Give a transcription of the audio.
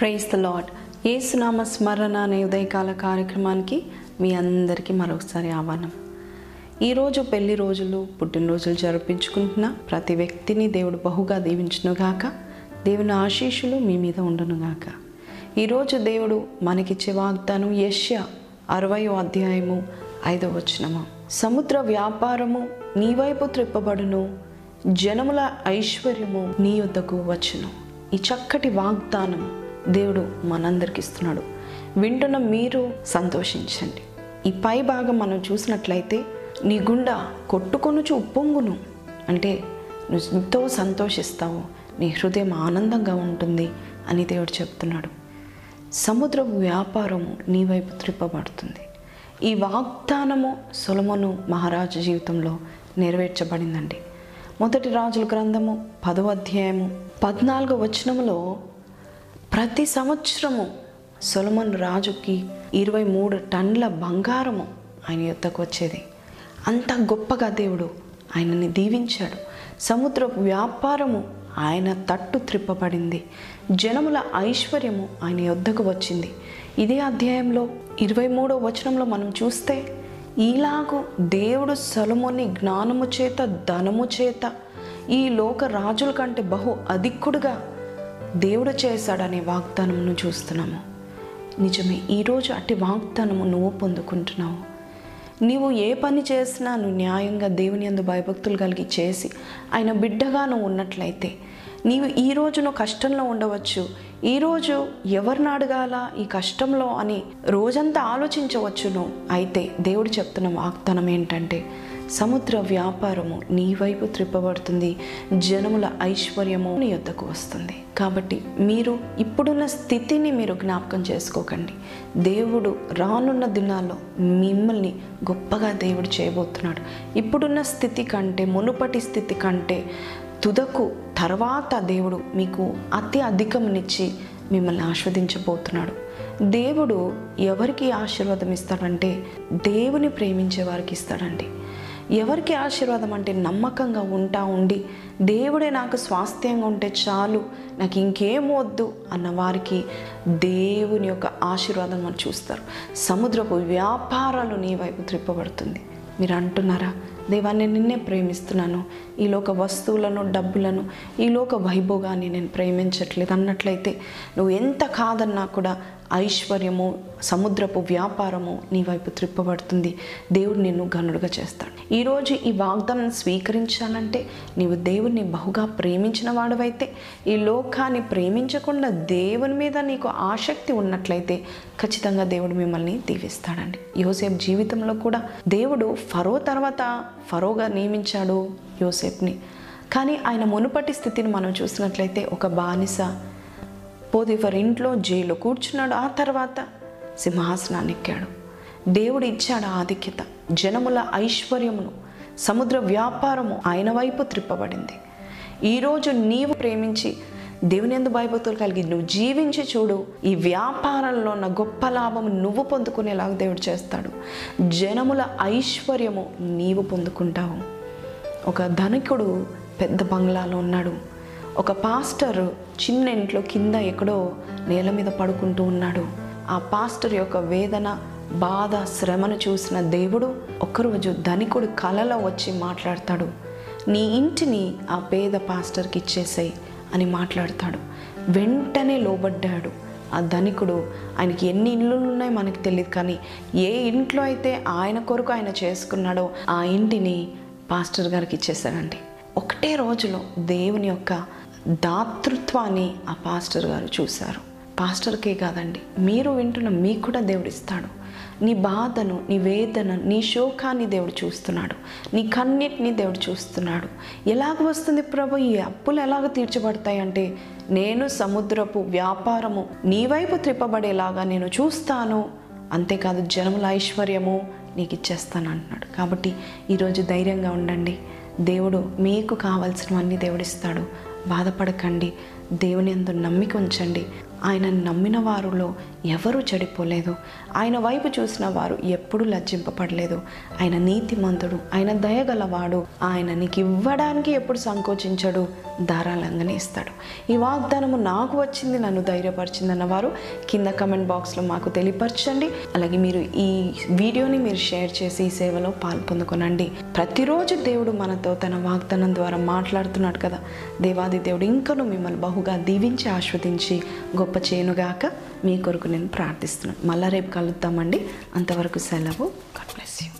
Praise the lord ఏసునామ స్మరణ అనే ఉదయకాల కార్యక్రమానికి మీ అందరికీ మరొకసారి ఆహ్వానం. ఈరోజు పెళ్ళి రోజులు పుట్టినరోజులు జరిపించుకుంటున్న ప్రతి వ్యక్తిని దేవుడు బహుగా దీవించునుగాక దేవుని ఆశీస్సులు మీ మీద ఉండునుగాక ఈరోజు దేవుడు మనకిచ్చే వాగ్దానం యష్య అరవయో అధ్యాయము ఐదో వచనము. సముద్ర వ్యాపారము నీ వైపు త్రిప్పబడును జనముల ఐశ్వర్యము నీ యొద్దకు వచ్చును. ఈ చక్కటి వాగ్దానం దేవుడు మనందరికి ఇస్తున్నాడు. వింటున్న మీరు సంతోషించండి. ఈ పై భాగం మనం చూసినట్లయితే నీ గుండా కొట్టుకొనుచు ఉప్పొంగును. అంటే నువ్వు ఎంతో సంతోషిస్తావు. నీ హృదయం ఆనందంగా ఉంటుంది అని దేవుడు చెప్తున్నాడు. సముద్ర వ్యాపారము నీ వైపు త్రిప్పబడుతుంది. ఈ వాగ్దానము సులమను మహారాజు జీవితంలో నెరవేర్చబడిందండి. మొదటి రాజుల గ్రంథము పదవ అధ్యాయము పద్నాలుగు వచనములో ప్రతి సంవత్సరము సొలమన్ రాజుకి ఇరవై మూడు టన్నుల బంగారము ఆయన యుద్ధకు వచ్చేది. అంత గొప్పగా దేవుడు ఆయనని దీవించాడు. సముద్ర వ్యాపారము ఆయన తట్టు త్రిప్పబడింది. జనముల ఐశ్వర్యము ఆయన యొద్దకు వచ్చింది. ఇదే అధ్యాయంలో ఇరవై మూడో వచనంలో మనం చూస్తే ఈలాగు దేవుడు సొలముని జ్ఞానము చేత ధనము చేత ఈ లోక రాజుల కంటే బహు అధిక్కుడుగా దేవుడు చేశాడనే వాగ్దానమును చూస్తున్నాము. నిజమే ఈరోజు అట్టి వాగ్దానము నువ్వు పొందుకుంటున్నావు. నీవు ఏ పని చేసినా నువ్వు న్యాయంగా దేవుని అందు భయభక్తులు కలిగి చేసి ఆయన బిడ్డగా నువ్వు ఉన్నట్లయితే నీవు ఈ రోజు నువ్వు కష్టంలో ఉండవచ్చు. ఈరోజు ఎవరిని అడగాల ఈ కష్టంలో అని రోజంతా ఆలోచించవచ్చును అయితే దేవుడు చెప్తున్న వాగ్దానం ఏంటంటే సముద్ర వ్యాపారము నీ వైపు త్రిప్పబడుతుంది. జనముల ఐశ్వర్యము నీ యొద్దకు వస్తుంది. కాబట్టి మీరు ఇప్పుడున్న స్థితిని మీరు జ్ఞాపకం చేసుకోకండి. దేవుడు రానున్న దినాల్లో మిమ్మల్ని గొప్పగా దేవుడు చేయబోతున్నాడు. ఇప్పుడున్న స్థితి కంటే మునుపటి స్థితి కంటే తుదకు తర్వాత దేవుడు మీకు అతి అధికమునిచ్చి మిమ్మల్ని ఆస్వాదించబోతున్నాడు. దేవుడు ఎవరికి ఆశీర్వాదం ఇస్తాడంటే దేవుని ప్రేమించే వారికి ఇస్తాడండి. ఎవరికి ఆశీర్వాదం అంటే నమ్మకంగా ఉంటా ఉండి దేవుడే నాకు స్వాస్థ్యంగా ఉంటే చాలు నాకు ఇంకేం వద్దు అన్న వారికి దేవుని యొక్క ఆశీర్వాదం మనం చూస్తారు. సముద్రపు వ్యాపారాలు నీ వైపు త్రిప్పబడుతుంది. మీరు అంటున్నారా? దేవా నేను నిన్నే ప్రేమిస్తున్నాను. ఈ లోక వస్తువులను డబ్బులను ఈ లోక వైభోగాన్ని నేను ప్రేమించట్లేదు. అన్నట్లయితే నువ్వు ఎంత కాదన్నా కూడా ఐశ్వర్యము సముద్రపు వ్యాపారము నీ వైపు త్రిప్పబడుతుంది. దేవుడు నిన్ను గనుడుగా చేస్తాడు. ఈరోజు ఈ వాగ్దానం స్వీకరించాలంటే నీవు దేవుణ్ణి బహుగా ప్రేమించిన వాడవైతే ఈ లోకాన్ని ప్రేమించకుండా దేవుని మీద నీకు ఆసక్తి ఉన్నట్లయితే ఖచ్చితంగా దేవుడు మిమ్మల్ని దీవిస్తాడండి. యోసేపు జీవితంలో కూడా దేవుడు ఫరో తర్వాత ఫరోగా నియమించాడు యోసేఫ్ని కానీ ఆయన మునుపటి స్థితిని మనం చూసినట్లయితే ఒక బానిస పోతిఫర్ ఇంట్లో జైలు కూర్చున్నాడు. ఆ తర్వాత సింహాసనాన్ని ఎక్కాడు. దేవుడు ఇచ్చాడు ఆధిక్యత జనముల ఐశ్వర్యమును సముద్ర వ్యాపారము ఆయన వైపు త్రిప్పబడింది. ఈరోజు నీవు ప్రేమించి దేవుని ఎందు భయభక్తులు కలిగి నువ్వు జీవించి చూడు. ఈ వ్యాపారంలో ఉన్న గొప్ప లాభం నువ్వు పొందుకునేలాగా దేవుడు చేస్తాడు. జనముల ఐశ్వర్యము నీవు పొందుకుంటావు. ఒక ధనికుడు పెద్ద బంగ్లాలో ఉన్నాడు. ఒక పాస్టర్ చిన్న ఇంట్లో కింద ఎక్కడో నేల మీద పడుకుంటూ ఉన్నాడు. ఆ పాస్టర్ యొక్క వేదన బాధ శ్రమను చూసిన దేవుడు ఒకరోజు ధనికుడు కలలో వచ్చి మాట్లాడతాడు. నీ ఇంటిని ఆ పేద పాస్టర్కి ఇచ్చేసాయి. అని మాట్లాడతాడు. వెంటనే లోబడ్డాడు. ఆ ధనికుడు ఆయనకి ఎన్ని ఇళ్ళు ఉన్నాయో మనకు తెలియదు కానీ ఏ ఇంట్లో అయితే ఆయన కొరకు ఆయన చేసుకున్నాడో ఆ ఇంటిని పాస్టర్ గారికి ఇచ్చేసాడండి ఒకటే రోజులో దేవుని యొక్క దాతృత్వాన్ని ఆ పాస్టర్ గారు చూశారు. పాస్టర్కే కాదండి. మీరు వింటున్న మీకు కూడా దేవుడు ఇస్తాడు నీ బాధను నీ వేదన నీ శోకాన్ని దేవుడు చూస్తున్నాడు. నీ కన్నిటిని దేవుడు చూస్తున్నాడు. ఎలాగ వస్తుంది ప్రభు? ఈ అప్పులు ఎలాగ తీర్చబడతాయంటే నేను సముద్రపు వ్యాపారము నీ వైపు త్రిప్పబడేలాగా నేను చూస్తాను. అంతేకాదు జనముల ఐశ్వర్యము నీకు ఇచ్చేస్తాను అంటున్నాడు కాబట్టి ఈరోజు ధైర్యంగా ఉండండి. దేవుడు మీకు కావాల్సినవన్నీ దేవుడిస్తాడు. బాధపడకండి. దేవుని ఎందు నమ్మిక ఉంచండి. ఆయన నమ్మిన వారిలో ఎవరూ చెడిపోలేదు. ఆయన వైపు చూసిన వారు ఎప్పుడూ లజ్జింపబడలేదు. ఆయన నీతిమంతుడు ఆయన దయగలవాడు ఆయన నీకు ఇవ్వడానికి ఎప్పుడు సంకోచించడు ధారాళంగానే ఇస్తాడు. ఈ వాగ్దానము నాకు వచ్చింది నన్ను ధైర్యపరిచింది అన్నవారు కింద కమెంట్ బాక్స్లో మాకు తెలియపరచండి. అలాగే మీరు ఈ వీడియోని మీరు షేర్ చేసి ఈ సేవలో పాల్పొందుకొనండి. ప్రతిరోజు దేవుడు మనతో తన వాగ్దానం ద్వారా మాట్లాడుతున్నాడు కదా. దేవాది దేవుడు ఇంకను మిమ్మల్ని బహు బహుగా దీవించి ఆస్వాదించి గొప్ప చేనుగాక మీ కొరకు నేను ప్రార్థిస్తున్నాను. మళ్ళా రేపు కలుద్దామండి. అంతవరకు సెలవు. God bless you